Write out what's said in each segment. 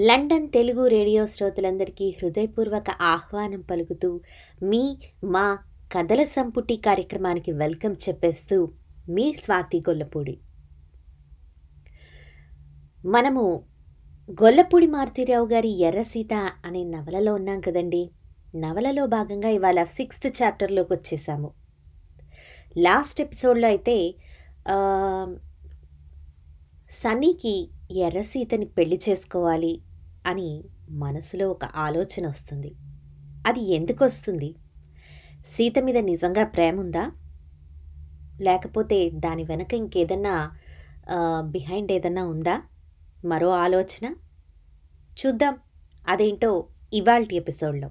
London Telugu radio శ్రోతలందరికీ హృదయపూర్వక ఆహ్వానం పలుకుతూ మీ మా కథల సంపుటి కార్యక్రమానికి వెల్కమ్ చెప్పేస్తూ మీ స్వాతి గొల్లపూడి. మనము గొల్లపూడి మారుతిరావు గారి ఎర్రసీత అనే నవలలో ఉన్నాం కదండి. నవలలో భాగంగా ఇవాళ సిక్స్త్ చాప్టర్లోకి వచ్చేసాము. లాస్ట్ ఎపిసోడ్లో అయితే సన్నీకి ఎర్రసీతని పెళ్ళి చేసుకోవాలి అని మనసులో ఒక ఆలోచన వస్తుంది. అది ఎందుకు వస్తుంది? సీత మీద నిజంగా ప్రేమ ఉందా? లేకపోతే దాని వెనక ఇంకేదన్నా బిహైండ్ ఏదన్నా ఉందా? మరో ఆలోచన? చూద్దాం. అదేంటో ఇవాల్టి ఎపిసోడ్లో.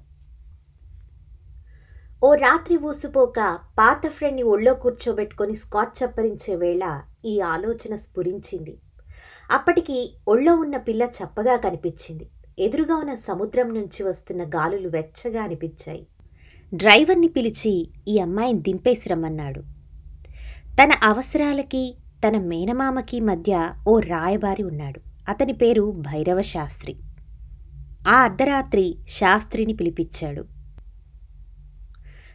ఓ రాత్రి ఊసిపోక పాత ఫ్రెండ్ని ఒళ్ళో కూర్చోబెట్టుకొని స్కాచ్ చప్పరించే వేళ ఈ ఆలోచన స్ఫురించింది. అప్పటికి ఒళ్ళో ఉన్న పిల్ల చప్పగా కనిపించింది. ఎదురుగా ఉన్న సముద్రం నుంచి వస్తున్న గాలులు వెచ్చగా అనిపించాయి. డ్రైవర్ని పిలిచి ఈ అమ్మాయిని దింపేసి రమ్మన్నాడు తన అవసరాలకి తన మేనమామకి మధ్య ఓ రాయబారి ఉన్నాడు. అతని పేరు భైరవ శాస్త్రి. ఆ అర్ధరాత్రి శాస్త్రిని పిలిపించాడు.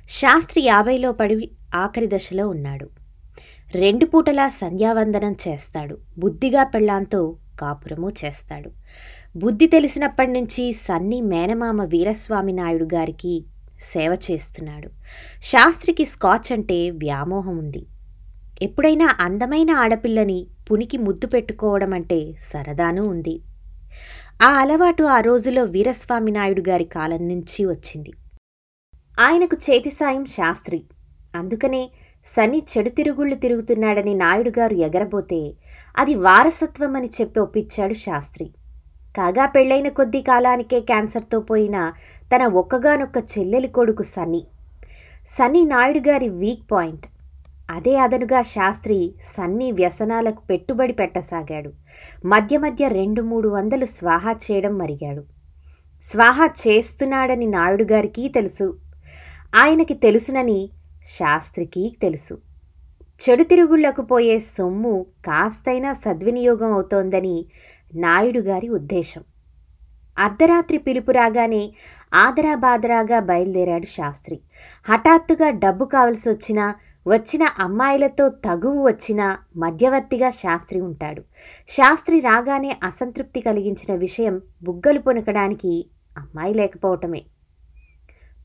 శాస్త్రి యాభైలో పడి ఆఖరి దశలో ఉన్నాడు. రెండు పూటలా సంధ్యావందనం చేస్తాడు. బుద్ధిగా పెళ్ళాంతో కాపురము చేస్తాడు. బుద్ధి తెలిసినప్పటి నుంచి సన్ని మేనమామ వీరస్వామి నాయుడు గారికి సేవ చేస్తున్నాడు. శాస్త్రికి స్కాచ్ అంటే వ్యామోహం ఉంది. ఎప్పుడైనా అందమైన ఆడపిల్లని పునికి ముద్దు పెట్టుకోవడం అంటే సరదానూ ఉంది. ఆ అలవాటు ఆ రోజులో వీరస్వామి నాయుడు గారి కాలం నుంచి వచ్చింది. ఆయనకు చేతి సాయం శాస్త్రి. అందుకనే సని చెడు తిరుగుళ్ళు తిరుగుతున్నాడని నాయుడుగారు ఎగరబోతే అది వారసత్వమని చెప్పి ఒప్పించాడు శాస్త్రి. కాగా పెళ్ళైన కొద్ది కాలానికే క్యాన్సర్తో పోయిన తన ఒక్కగానొక్క చెల్లెలి కొడుకు సని సని నాయుడు గారి వీక్ పాయింట్. అదే అదనుగా శాస్త్రి సన్ని వ్యసనాలకు పెట్టుబడి పెట్టసాగాడు. మధ్య మధ్య రెండు మూడు వందలు స్వాహా చేయడం మరిగాడు. స్వాహా చేస్తున్నాడని నాయుడు గారికి తెలుసు. ఆయనకి తెలుసునని శాస్త్రికి తెలుసు. చెడు తిరుగుళ్ళకు పోయే సొమ్ము కాస్తైనా సద్వినియోగం అవుతోందని నాయుడు గారి ఉద్దేశం. అర్ధరాత్రి పిలుపు రాగానే ఆదరాబాదరాగా బయలుదేరాడు శాస్త్రి. హఠాత్తుగా డబ్బు కావలసి వచ్చినా వచ్చిన అమ్మాయిలతో తగువు వచ్చినా మధ్యవర్తిగా శాస్త్రి ఉంటాడు. శాస్త్రి రాగానే అసంతృప్తి కలిగించిన విషయం బుగ్గలు పొనకడానికి అమ్మాయి లేకపోవటమే.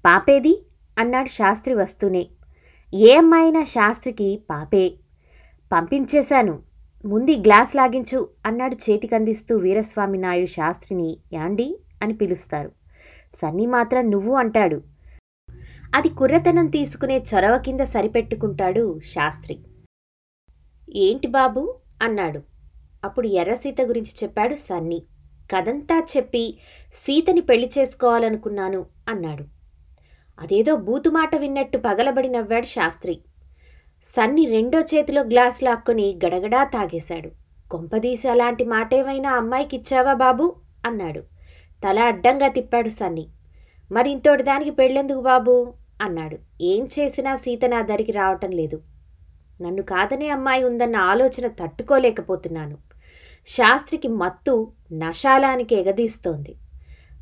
పాపేది? అన్నాడు శాస్త్రి వస్తూనే. ఏ శాస్త్రికి పాపే. పంపించేశాను. ముందు గ్లాస్ లాగించు అన్నాడు చేతికందిస్తూ వీరస్వామి నాయుడు శాస్త్రిని యాండి అని పిలుస్తారు. సన్నీ మాత్రం నువ్వు అంటాడు. అది కుర్రతనం తీసుకునే చొరవ కింద సరిపెట్టుకుంటాడు శాస్త్రి. ఏంటి బాబు? అన్నాడు. అప్పుడు ఎర్రసీత గురించి చెప్పాడు సన్నీ. కదంతా చెప్పి సీతని పెళ్ళి చేసుకోవాలనుకున్నాను అన్నాడు. అదేదో బూతుమాట విన్నట్టు పగలబడి నవ్వాడు శాస్త్రి. సన్ని రెండో చేతిలో గ్లాస్ లాక్కొని గడగడా తాగేశాడు. కొంపదీసి అలాంటి మాటేమైనా అమ్మాయికిచ్చావా బాబు? అన్నాడు. తల అడ్డంగా తిప్పాడు సన్ని. మరి ఇంతోటి దానికి పెళ్ళెందుకు బాబు? అన్నాడు. ఏం చేసినా సీత నా దరికి రావటం లేదు. నన్ను కాదనే అమ్మాయి ఉందన్న ఆలోచన తట్టుకోలేకపోతున్నాను. శాస్త్రికి మత్తు నశాలానికి ఎగదీస్తోంది.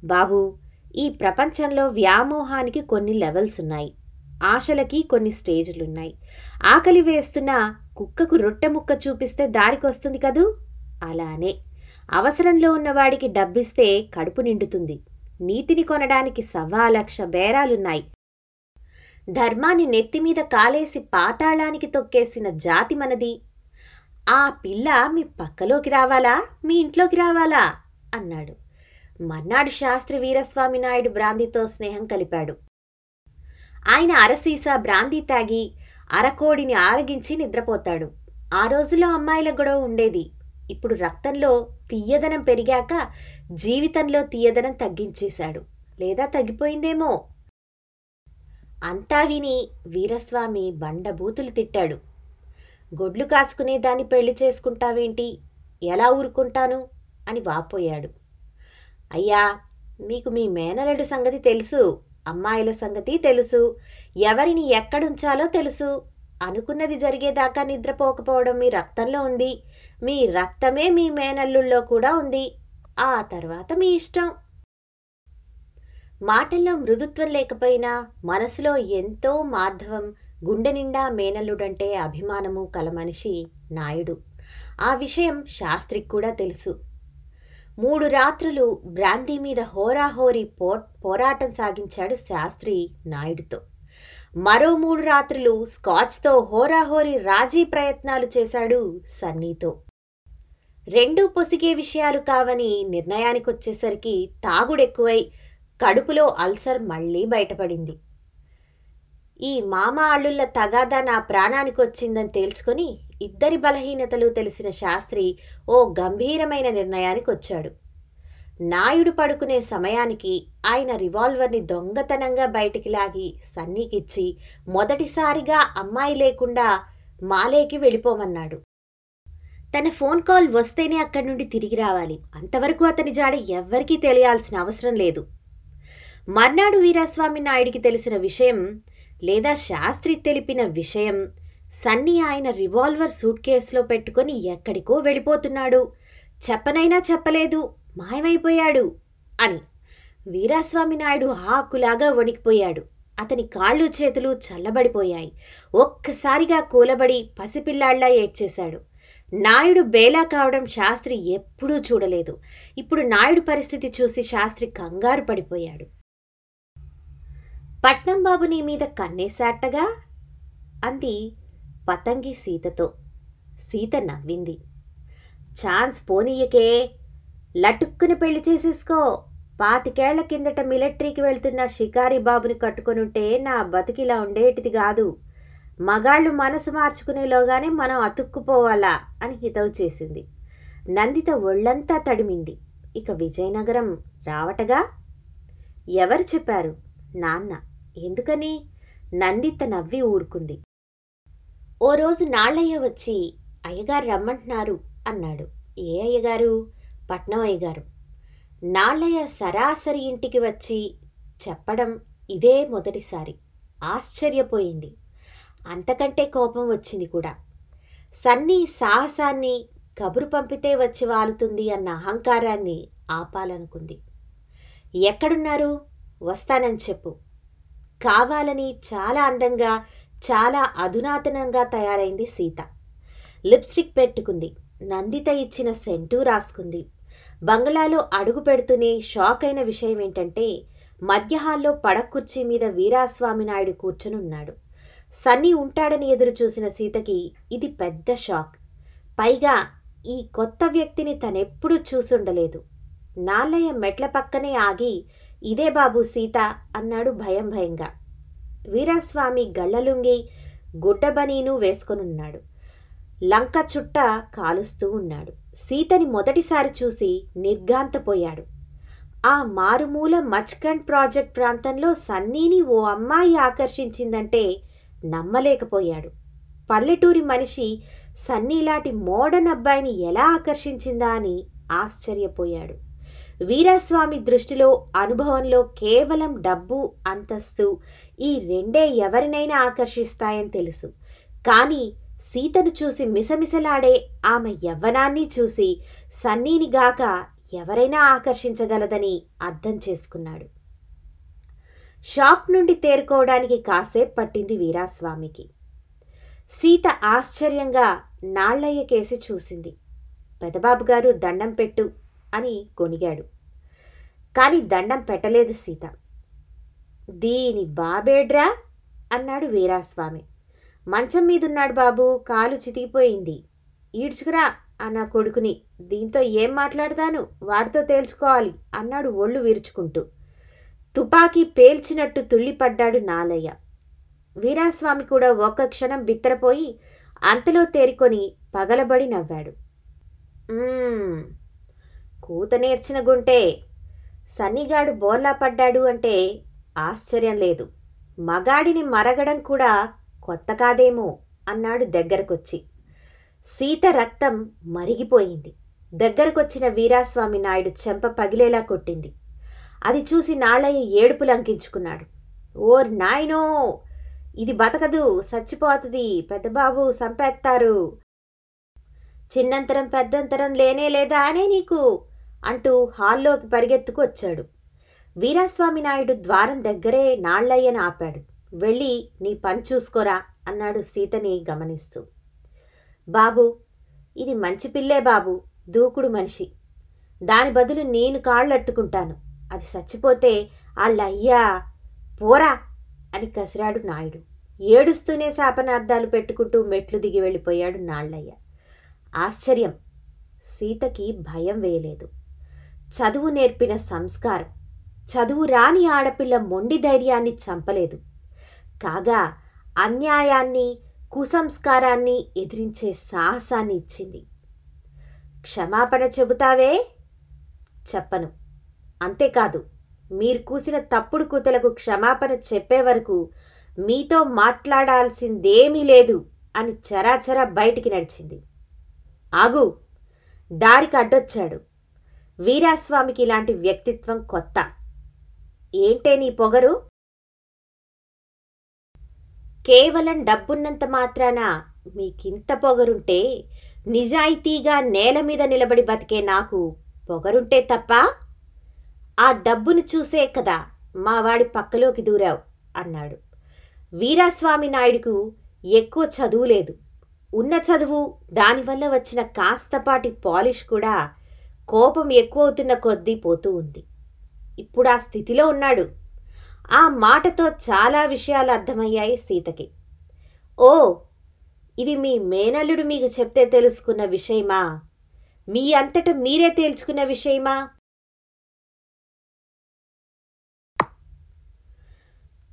బాబు ఈ ప్రపంచంలో వ్యామోహానికి కొన్ని లెవెల్స్ ఉన్నాయి. ఆశలకి కొన్ని స్టేజ్లున్నాయి ఆకలి వేస్తున్న కుక్కకు రొట్టె ముక్క చూపిస్తే దారికొస్తుంది కదూ? అలానే. అవసరంలో ఉన్నవాడికి డబ్బిస్తే కడుపు నిండుతుంది. నీతిని కొనడానికి సవా లక్ష బేరాలున్నాయి. ధర్మాన్ని నెత్తిమీద కాలేసి పాతాళానికి తొక్కేసిన జాతి మనది. ఆ పిల్ల మీ పక్కలోకి రావాలా? మీ ఇంట్లోకి రావాలా? అన్నాడు. మర్నాడు శాస్త్రి వీరస్వామి నాయుడు బ్రాందీతో స్నేహం కలిపాడు. ఆయన అరసీసా బ్రాందీ తాగి అరకోడిని ఆరగించి నిద్రపోతాడు. ఆ రోజుల్లో అమ్మాయిల గొడవ ఉండేది. ఇప్పుడు రక్తంలో తీయదనం పెరిగాక జీవితంలో తీయదనం తగ్గించేశాడు. లేదా తగ్గిపోయిందేమో? అంతా విని వీరస్వామి బండబూతులు తిట్టాడు. గొడ్లు కాసుకునే దాన్ని పెళ్ళి చేసుకుంటావేంటి? ఎలా ఊరుకుంటాను? అని వాపోయాడు. అయ్యా మీకు మీ మేనలుడు సంగతి తెలుసు అమ్మాయిల సంగతి తెలుసు ఎవరిని ఎక్కడుంచాలో తెలుసు. అనుకున్నది జరిగేదాకా నిద్రపోకపోవడం మీ రక్తంలో ఉంది. మీ రక్తమే మీ మేనల్లుల్లో కూడా ఉంది. ఆ తర్వాత మీ ఇష్టం. మాటల్లో మృదుత్వం లేకపోయినా మనసులో ఎంతో మాధవం గుండె నిండా మేనల్లుడంటే అభిమానము కల మనిషి నాయుడు. ఆ విషయం శాస్త్రికి కూడా తెలుసు. మూడు రాత్రులు బ్రాందీ మీద హోరాహోరీ పో పోరాటం సాగించాడు శాస్త్రి నాయుడుతో. మరో మూడు రాత్రులు స్కాచ్తో హోరాహోరీ రాజీ ప్రయత్నాలు చేశాడు సన్నీతో. రెండూ పొసిగే విషయాలు కావని నిర్ణయానికొచ్చేసరికి తాగుడెక్కువై కడుపులో అల్సర్ మళ్ళీ బయటపడింది. ఈ మామ అల్లుళ్ళ తగాదా నా ప్రాణానికొచ్చిందని తేల్చుకొని ఇద్దరి బలహీనతలు తెలిసిన శాస్త్రి ఓ గంభీరమైన నిర్ణయానికి వచ్చాడు నాయుడు పడుకునే సమయానికి ఆయన రివాల్వర్ని దొంగతనంగా బయటికి లాగి సన్నీకిచ్చి మొదటిసారిగా అమ్మాయి లేకుండా మాలేకి వెళ్ళిపోమన్నాడు. తన ఫోన్ కాల్ వస్తేనే అక్కడి నుండి తిరిగి రావాలి. అంతవరకు అతని జాడ ఎవ్వరికీ తెలియాల్సిన అవసరం లేదు. మర్నాడు వీరాస్వామి నాయుడికి తెలిసిన విషయం లేదా శాస్త్రి తెలిపిన విషయం సన్నీ ఆయన రివాల్వర్ సూట్ కేసులో పెట్టుకొని ఎక్కడికో వెళ్ళిపోతున్నాడు. చెప్పనైనా చెప్పలేదు. మాయమైపోయాడు అని వీరాస్వామి నాయుడు ఆకులాగా వణికిపోయాడు. అతని కాళ్ళు చేతులు చల్లబడిపోయాయి. ఒక్కసారిగా కూలబడి పసిపిల్లాళ్ళా ఏడ్చేశాడు. నాయుడు బేలా కావడం శాస్త్రి ఎప్పుడూ చూడలేదు. ఇప్పుడు నాయుడు పరిస్థితి చూసి శాస్త్రి కంగారు పడిపోయాడు. పట్నం బాబు నీ మీద కన్నేశాటగా అంది పతంగి సీతతో. సీత నవ్వింది. ఛాన్స్ పోనీయకే. లటుక్కుని పెళ్ళి చేసేసుకో. పాతికేళ్ళ కిందట మిలిటరీకి వెళ్తున్న షికారి బాబుని కట్టుకొనుంటే నా బతికిలా ఉండేటిది కాదు. మగాళ్ళు మనసు మార్చుకునేలోగానే మనం అతుక్కుపోవాలా అని హితవు చేసింది. నందిత ఒళ్ళంతా తడిమింది. ఇక విజయనగరం రావటగా? ఎవరు చెప్పారు? నాన్న. ఎందుకని? నందిత నవ్వి ఊరుకుంది. ఓ రోజు నాళ్ళయ్య వచ్చి అయ్యగారు రమ్మంటున్నారు అన్నాడు. ఏ అయ్యగారు? పట్నం అయ్యగారు. నాళ్ళయ్య సరాసరి ఇంటికి వచ్చి చెప్పడం ఇదే మొదటిసారి. ఆశ్చర్యపోయింది. అంతకంటే కోపం వచ్చింది కూడా. సన్నీ సాహసాన్ని కబురు పంపితే వచ్చి వాలుతుంది అన్న అహంకారాన్ని ఆపాలనుకుంది. ఎక్కడున్నారు? వస్తానని చెప్పు. కావాలని చాలా అందంగా చాలా అధునాతనంగా తయారైంది సీత. లిప్స్టిక్ పెట్టుకుంది. నందిత ఇచ్చిన సెంటూ రాసుకుంది. బంగ్లాలో అడుగు పెడుతూనే షాక్ అయిన విషయం ఏంటంటే మధ్య హాల్లో పడకుర్చీ మీద వీరాస్వామి నాయుడు కూర్చునున్నాడు సన్నీ ఉంటాడని ఎదురు చూసిన సీతకి ఇది పెద్ద షాక్. పైగా ఈ కొత్త వ్యక్తిని తనెప్పుడూ చూసుండలేదు. నాలయ్య మెట్ల పక్కనే ఆగి ఇదే బాబు సీత అన్నాడు భయం భయంగా. వీరాస్వామి గళ్ళలుంగి గుడ్డబనీను వేసుకొనున్నాడు. లంక చుట్ట కాలుస్తూ ఉన్నాడు. సీతని మొదటిసారి చూసి నిర్గాంతపోయాడు ఆ మారుమూల మచ్కండ్ ప్రాజెక్ట్ ప్రాంతంలో సన్నీని ఓ అమ్మాయి ఆకర్షించిందంటే నమ్మలేకపోయాడు. పల్లెటూరి మనిషి సన్నీలాంటి మోడర్న్ అబ్బాయిని ఎలా ఆకర్షించిందా అని ఆశ్చర్యపోయాడు. వీరాస్వామి దృష్టిలో అనుభవంలో కేవలం డబ్బు అంతస్తు ఈ రెండే ఎవరినైనా ఆకర్షిస్తాయని తెలుసు. కానీ సీతను చూసి మిసమిసలాడే ఆమె యవ్వనాన్ని చూసి సన్నీనిగాక ఎవరైనా ఆకర్షించగలదని అర్థం చేసుకున్నాడు. షాక్ నుండి తేరుకోవడానికి కాసేపు పట్టింది వీరాస్వామికి. సీత ఆశ్చర్యంగా నాళ్ళయ్య కేసి చూసింది. పెదబాబు గారు దండం పెట్టు అని కొనిగాడు. కానీ దండం పెట్టలేదు సీత. దీని బాబేడ్రా? అన్నాడు వీరాస్వామి. మంచం మీదున్నాడు బాబు కాలు చితికిపోయింది. ఈడ్చుకురా అన్న కొడుకుని. దీంతో ఏం మాట్లాడతాను? వాడితో తేల్చుకోవాలి అన్నాడు ఒళ్ళు విరుచుకుంటూ. తుపాకీ పేల్చినట్టు తుళ్ళిపడ్డాడు నాలయ్య. వీరాస్వామి కూడా ఒక్క క్షణం బిత్తరపోయి అంతలో తేరుకొని పగలబడి నవ్వాడు. కూత నేర్చిన గుంటే. సన్నిగాడు బోర్లా పడ్డాడు అంటే ఆశ్చర్యం లేదు. మగాడిని మరగడం కూడా కొత్త కాదేమో అన్నాడు దగ్గరకొచ్చి. సీత రక్తం మరిగిపోయింది. దగ్గరకొచ్చిన వీరాస్వామి నాయుడు చెంప పగిలేలా కొట్టింది. అది చూసి నాళయ్య ఏడుపు లంకించుకున్నాడు ఓర్ నాయనో! ఇది బతకదు చచ్చిపోతుంది పెద్దబాబు సంపేత్తారు. చిన్నంతరం పెద్దంతరం లేనే లేదా అనే నీకు అంటూ హాల్లోకి పరిగెత్తుకు వచ్చాడు వీరాస్వామి నాయుడు ద్వారం దగ్గరే నాళ్ళయ్యను ఆపాడు. వెళ్ళి నీ పని చూసుకోరా అన్నాడు సీతని గమనిస్తూ. బాబు ఇది మంచి పిల్లే బాబు దూకుడు మనిషి. దాని బదులు నేను కాళ్ళట్టుకుంటాను. అది చచ్చిపోతే వాళ్ళయ్యా పోరా అని కసిరాడు నాయుడు. ఏడుస్తూనే శాపనార్థాలు పెట్టుకుంటూ మెట్లు దిగి వెళ్ళిపోయాడు నాళ్ళయ్య. ఆశ్చర్యం. సీతకి భయం వేయలేదు. చదువు నేర్పిన సంస్కారం. చదువు రాని ఆడపిల్ల మొండి ధైర్యాన్ని చంపలేదు. కాగా అన్యాయాన్ని కుసంస్కారాన్ని ఎదిరించే సాహసాన్ని ఇచ్చింది. క్షమాపణ చెబుతావే? చెప్పను. అంతేకాదు మీరు కూసిన తప్పుడు కూతలకు క్షమాపణ చెప్పే వరకు మీతో మాట్లాడాల్సిందేమీ లేదు అని చరాచరా బయటికి నడిచింది. ఆగు దారికి అడ్డొచ్చాడు. వీరాస్వామికి ఇలాంటి వ్యక్తిత్వం కొత్త. ఏంటే నీ పొగరు? కేవలం డబ్బున్నంత మాత్రాన మీకింత పొగరుంటే నిజాయితీగా నేల మీద నిలబడి బతికే నాకు పొగరుంటే తప్ప ఆ డబ్బును చూసే కదా మావాడి పక్కలోకి దూరావు అన్నాడు. వీరాస్వామి నాయుడుకు ఎక్కువ చదువు లేదు. ఉన్న చదువు దానివల్ల వచ్చిన కాస్తపాటి పాలిష్ కూడా కోపం ఎక్కువవుతున్న కొద్దీ పోతూ ఉంది. ఇప్పుడు ఆ స్థితిలో ఉన్నాడు. ఆ మాటతో చాలా విషయాలు అర్థమయ్యాయి సీతకి. ఓ ఇది మీ మేనల్లుడు మీకు చెప్తే తెలుసుకున్న విషయమా? మీ అంతట మీరే తేల్చుకున్న విషయమా?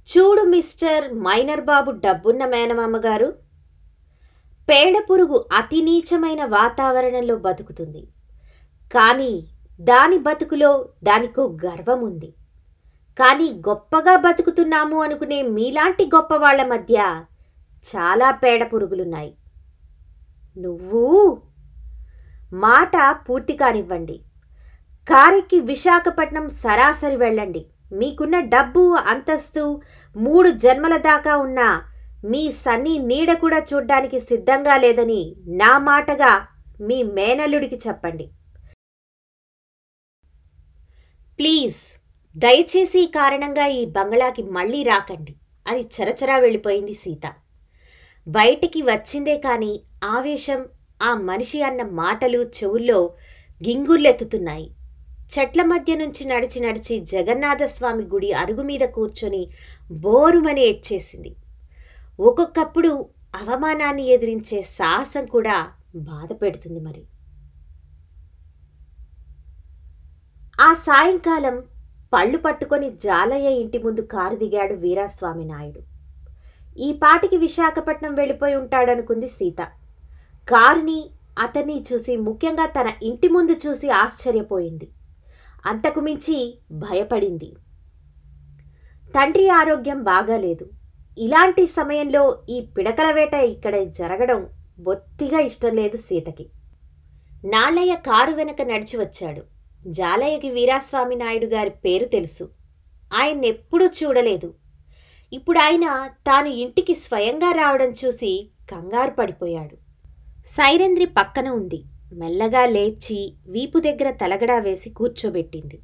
చూడు మిస్టర్ మైనర్ బాబు డబ్బున్న మేనమామ గారు పేడ పురుగు అతి నీచమైన వాతావరణంలో బతుకుతుంది. కానీ దాని బతుకులో దానికో గర్వం ఉంది కానీ గొప్పగా బతుకుతున్నాము అనుకునే మీలాంటి గొప్ప వాళ్ళ మధ్య చాలా పేడ పురుగులున్నాయి. నువ్వు? మాట పూర్తి కానివ్వండి. కారెక్కి విశాఖపట్నం సరాసరి వెళ్ళండి. మీకున్న డబ్బు అంతస్తు మూడు జన్మల దాకా ఉన్న మీ సన్ని నీడ కూడా చూడ్డానికి సిద్ధంగా లేదని నా మాటగా మీ మేనల్లుడికి చెప్పండి. ప్లీజ్ దయచేసి ఈ కారణంగా ఈ బంగళాకి మళ్ళీ రాకండి అని చరచరా వెళ్ళిపోయింది సీత. బయటికి వచ్చిందే కాని ఆవేశం ఆ మనిషి అన్న మాటలు చెవుల్లో గింగుర్లెత్తుతున్నాయి. చెట్ల మధ్య నుంచి నడిచి నడిచి జగన్నాథస్వామి గుడి అరుగు మీద కూర్చొని బోరుమని ఏడ్చేసింది. ఒక్కొక్కప్పుడు అవమానాన్ని ఎదిరించే సాహసం కూడా బాధ పెడుతుంది మరి. ఆ సాయంకాలం పళ్ళు పట్టుకొని జాలయ్య ఇంటి ముందు కారు దిగాడు వీరాస్వామి నాయుడు. ఈ పాటికి విశాఖపట్నం వెళ్ళిపోయి ఉంటాడనుకుంది సీత. కారుని అతన్ని చూసి ముఖ్యంగా తన ఇంటి ముందు చూసి ఆశ్చర్యపోయింది. అంతకు మించి భయపడింది. తండ్రి ఆరోగ్యం బాగాలేదు. ఇలాంటి సమయంలో ఈ పిడకల వేట ఇక్కడ జరగడం బొత్తిగా ఇష్టం లేదు సీతకి. నాళ్ళయ్య కారు వెనక నడిచి వచ్చాడు. జాలయ్యకి వీరాస్వామి నాయుడు గారి పేరు తెలుసు. ఆయన్నెప్పుడూ చూడలేదు. ఇప్పుడు ఆయన తాను ఇంటికి స్వయంగా రావడం చూసి కంగారు పడిపోయాడు. సైరంద్రి పక్కన ఉంది. మెల్లగా లేచి వీపు దగ్గర తలగడా వేసి కూర్చోబెట్టింది.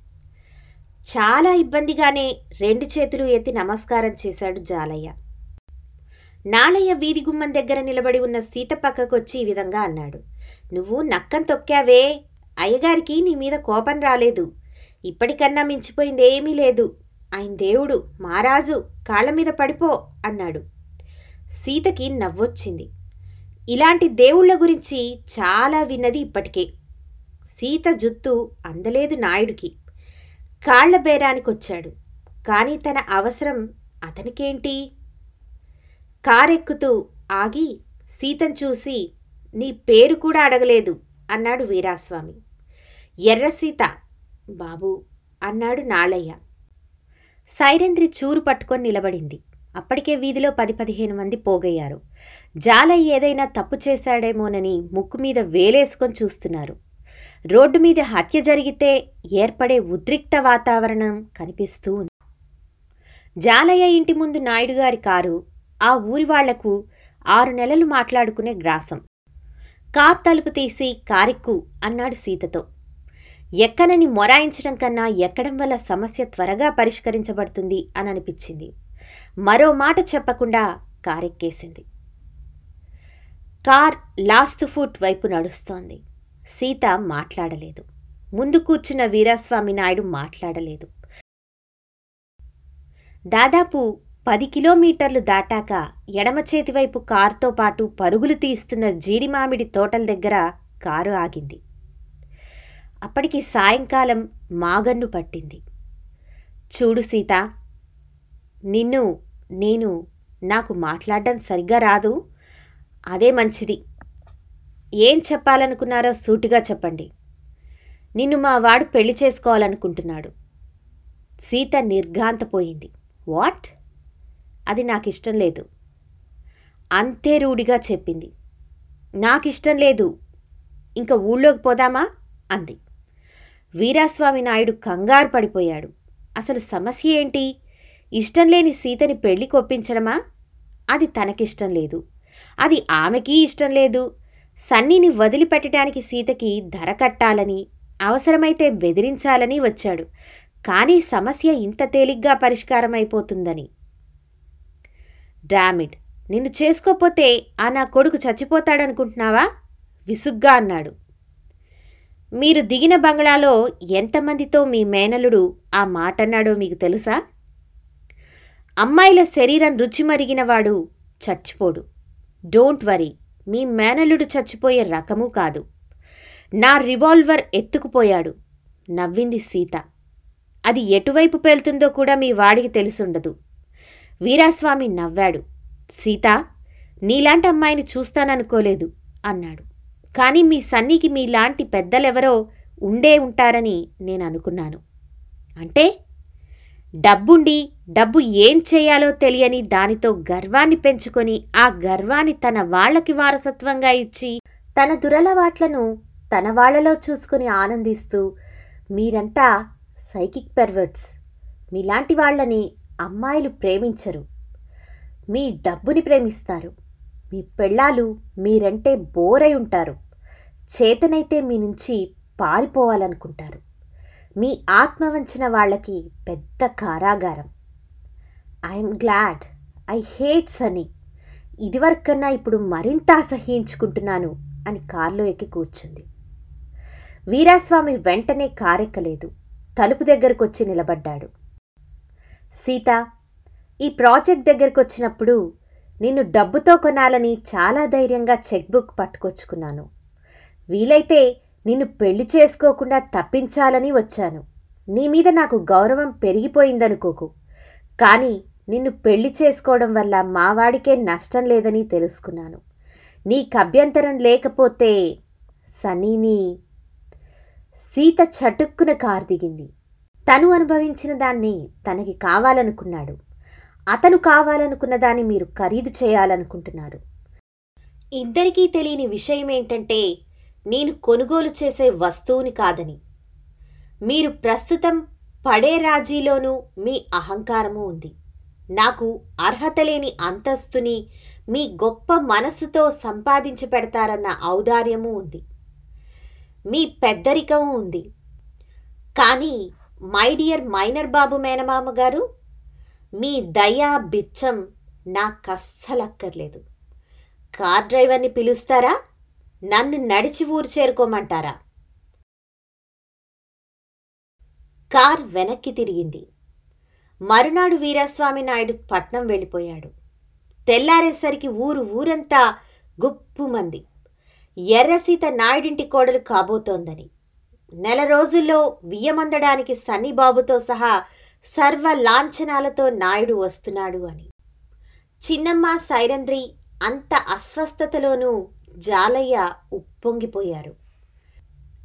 చాలా ఇబ్బందిగానే రెండు చేతులు ఎత్తి నమస్కారం చేశాడు జాలయ్య. నాలయ్య వీధి గుమ్మం దగ్గర నిలబడి ఉన్న సీత పక్కకొచ్చి ఈ విధంగా అన్నాడు. నువ్వు నక్కం తొక్కావే అయ్యగారికి నీ మీద కోపం రాలేదు. ఇప్పటికన్నా మించిపోయింది ఏమీ లేదు. ఆయన దేవుడు మారాజు కాళ్ళ మీద పడిపో అన్నాడు. సీతకి నవ్వొచ్చింది. ఇలాంటి దేవుళ్ళ గురించి చాలా విన్నది ఇప్పటికే. సీత జుత్తు అందలేదు నాయుడికి. కాళ్ళ బేరానికొచ్చాడు. కానీ తన అవసరం అతనికేంటి? కారెక్కుతూ ఆగి సీతను చూసి నీ పేరు కూడా అడగలేదు అన్నాడు వీరాస్వామి. ఎర్రసీత బాబు అన్నాడు నాళయ్య. సైరంద్రి చూరు పట్టుకొని నిలబడింది. అప్పటికే వీధిలో పది పదిహేను మంది పోగయ్యారు. జాలయ్య ఏదైనా తప్పు చేశాడేమోనని ముక్కు మీద వేలేసుకొని చూస్తున్నారు. రోడ్డు మీద హత్య జరిగితే ఏర్పడే ఉద్రిక్త వాతావరణం కనిపిస్తూ ఉంది. జాలయ్య ఇంటి ముందు నాయుడు గారి కారు ఆ ఊరి వాళ్ళకు ఆరు నెలలు మాట్లాడుకునే గ్రాసం. కార్ తలుపు తీసి కారెక్కు అన్నాడు సీతతో. ఎక్కనని మొరాయించడం కన్నా ఎక్కడం వల్ల సమస్య త్వరగా పరిష్కరించబడుతుంది అని అనిపించింది మరో మాట చెప్పకుండా కారెక్కేసింది. కార్ లాస్ట్ ఫుట్ వైపు నడుస్తోంది. సీత మాట్లాడలేదు. ముందు కూర్చున్న వీరాస్వామి నాయుడు మాట్లాడలేదు. దాదాపు పది కిలోమీటర్లు దాటాక ఎడమ చేతివైపు కారుతో పాటు పరుగులు తీస్తున్న జీడిమామిడి తోటల దగ్గర కారు ఆగింది. అప్పటికి సాయంకాలం మాగన్ను పట్టింది. చూడు సీత నిన్ను నేను నాకు మాట్లాడడం సరిగ్గా రాదు. అదే మంచిది. ఏం చెప్పాలనుకున్నారో సూటిగా చెప్పండి. నిన్ను మా వాడు పెళ్ళి చేసుకోవాలనుకుంటున్నాడు. సీత నిర్ఘాంతపోయింది. వాట్? అది నాకు ఇష్టం లేదు. అంతే రూఢిగా చెప్పింది. నాకిష్టం లేదు. ఇంక ఊళ్ళోకి పోదామా? అంది. వీరాస్వామి నాయుడు కంగారు పడిపోయాడు. అసలు సమస్య ఏంటి? ఇష్టం లేని సీతని పెళ్ళి కొప్పించడమా? అది తనకిష్టం లేదు. అది ఆమెకి ఇష్టం లేదు. సన్నీని వదిలిపెట్టడానికి సీతకి ధర కట్టాలని అవసరమైతే బెదిరించాలని వచ్చాడు. కానీ సమస్య ఇంత తేలిగ్గా పరిష్కారమైపోతుందని. డామిడ్ నిన్ను చేసుకోపోతే ఆ నా కొడుకు చచ్చిపోతాడనుకుంటున్నావా? విసుగ్గా అన్నాడు. మీరు దిగిన బంగ్లాలో ఎంతమందితో మీ మేనలుడు ఆ మాట అన్నాడో మీకు తెలుసా? అమ్మాయిల శరీరం రుచి మరిగినవాడు చచ్చిపోడు. డోంట్ వరీ మీ మేనలుడు చచ్చిపోయే రకము కాదు. నా రివాల్వర్ ఎత్తుకుపోయాడు నవ్వింది సీత. అది ఎటువైపు పేలుతుందో కూడా మీ వాడికి తెలిసుండదు. వీరాస్వామి నవ్వాడు. సీత నీలాంటి అమ్మాయిని చూస్తాననుకోలేదు అన్నాడు. కానీ మీ సన్నికి మీలాంటి పెద్దలెవరో ఉండే ఉంటారని నేను అనుకున్నాను. అంటే డబ్బుండి డబ్బు ఏం చేయాలో తెలియని దానితో గర్వాన్ని పెంచుకొని ఆ గర్వాన్ని తన వాళ్ళకి వారసత్వంగా ఇచ్చి తన దురలవాట్లను తన వాళ్ళలో చూసుకుని ఆనందిస్తూ మీరంతా సైకిక్ పెర్వర్ట్స్. మీలాంటి వాళ్ళని అమ్మాయిలు ప్రేమించరు. మీ డబ్బుని ప్రేమిస్తారు. మీ పెళ్ళాలు మీరంటే బోరై ఉంటారు. చేతనైతే మీ నుంచి పారిపోవాలనుకుంటారు. మీ ఆత్మ వంచిన వాళ్ళకి పెద్ద కారాగారం. I'm glad I hate Sunny ఇదివరకన్నా ఇప్పుడు మరింత అసహ్యించుకుంటున్నాను అని కారులో ఎక్కి కూర్చుంది. వీరాస్వామి వెంటనే కారెక్కలేదు. తలుపు దగ్గరకొచ్చి నిలబడ్డాడు. సీత ఈ ప్రాజెక్ట్ దగ్గరకు వచ్చినప్పుడు నిన్ను డబ్బుతో కొనాలని చాలా ధైర్యంగా చెక్బుక్ పట్టుకొచ్చుకున్నాను. వీలైతే నిన్ను పెళ్ళి చేసుకోకుండా తప్పించాలని వచ్చాను. నీ మీద నాకు గౌరవం పెరిగిపోయిందనుకోకు. కానీ నిన్ను పెళ్ళి చేసుకోవడం వల్ల మావాడికే నష్టం లేదని తెలుసుకున్నాను. నీకు అభ్యంతరం లేకపోతే సనీని సీత చటుక్కున కారు దిగింది. తను అనుభవించిన దాన్ని తనకి కావాలనుకున్నాడు. అతను కావాలనుకున్న దాన్ని మీరు ఖరీదు చేయాలనుకుంటున్నారు ఇద్దరికీ తెలియని విషయం ఏంటంటే నేను కొనుగోలు చేసే వస్తువుని కాదని. మీరు ప్రస్తుతం పడే రాజీలోనూ మీ అహంకారము ఉంది. నాకు అర్హత లేని అంతస్తుని మీ గొప్ప మనసుతో సంపాదించి పెడతారన్న ఔదార్యము ఉంది. మీ పెద్దరికము ఉంది. కానీ మై డియర్ మైనర్ బాబు మేనమామ గారు మీ దయా బిచ్చం నాకస్సలక్కర్లేదు. కార్ డ్రైవర్ని పిలుస్తారా? నన్ను నడిచి ఊరు చేరుకోమంటారా? కార్ వెనక్కి తిరిగింది. మరునాడు వీరాస్వామి నాయుడు పట్నం వెళ్ళిపోయాడు. తెల్లారేసరికి ఊరు ఊరంతా గుప్పుమంది ఎర్రసీత నాయుడింటి కోడలు కాబోతోందని. నెల రోజుల్లో బియ్యమందడానికి సన్నిబాబుతో సహా సర్వ లాంఛనాలతో నాయుడు వస్తున్నాడు అని. చిన్నమ్మ సైరంద్రి అంత అస్వస్థతలోనూ జాలయ్య ఉప్పొంగిపోయారు.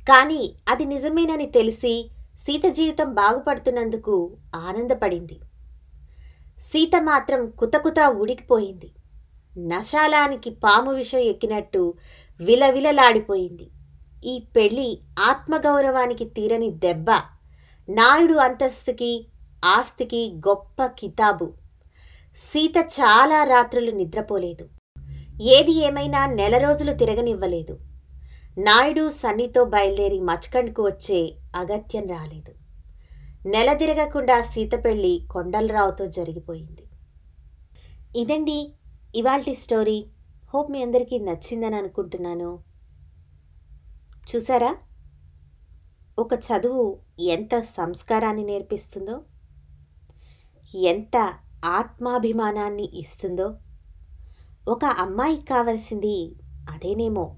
కానీ అది నిజమేనని తెలిసి సీత జీవితం బాగుపడుతున్నందుకు ఆనందపడింది. సీత మాత్రం కుతకుతా ఉడికిపోయింది నశాలానికి పాము విషం ఎక్కినట్టు విలవిలలాడిపోయింది. ఈ పెళ్ళి ఆత్మగౌరవానికి తీరని దెబ్బ నాయుడు అంతస్తుకి ఆస్తికి గొప్ప కితాబు. సీత చాలా రాత్రులు నిద్రపోలేదు. ఏది ఏమైనా నెల రోజులు తిరగనివ్వలేదు. నాయుడు సన్నితో బయలుదేరి మచ్కండ్కు వచ్చే అగత్యం రాలేదు. నెల తిరగకుండా సీత పెళ్ళి కొండలరావుతో జరిగిపోయింది. ఇదండి ఇవాల్టి స్టోరీ. హోప్ మీ అందరికీ నచ్చిందని అనుకుంటున్నాను. చూసారా? ఒక చదువు ఎంత సంస్కారాన్ని నేర్పిస్తుందో? ఎంత ఆత్మాభిమానాన్ని ఇస్తుందో? ఒక అమ్మాయికి కావలసింది. అదేనేమో.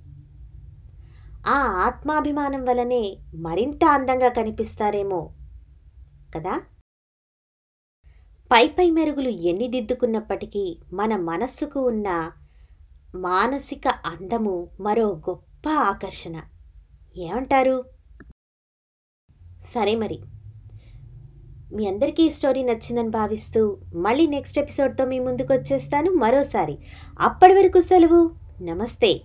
ఆ ఆత్మాభిమానం వలనే మరింత అందంగా కనిపిస్తారేమో. కదా? పై పై మెరుగులు ఎన్ని దిద్దుకున్నప్పటికీ మన మనస్సుకు ఉన్న మానసిక అందము మరో గొప్ప ఆకర్షణ. ఏమంటారు? సరే మరి. మీ అందరికీ ఈ స్టోరీ నచ్చిందని భావిస్తూ మళ్ళీ నెక్స్ట్ ఎపిసోడ్తో మీ ముందుకు వచ్చేస్తాను మరోసారి. అప్పటి వరకు సెలవు. నమస్తే.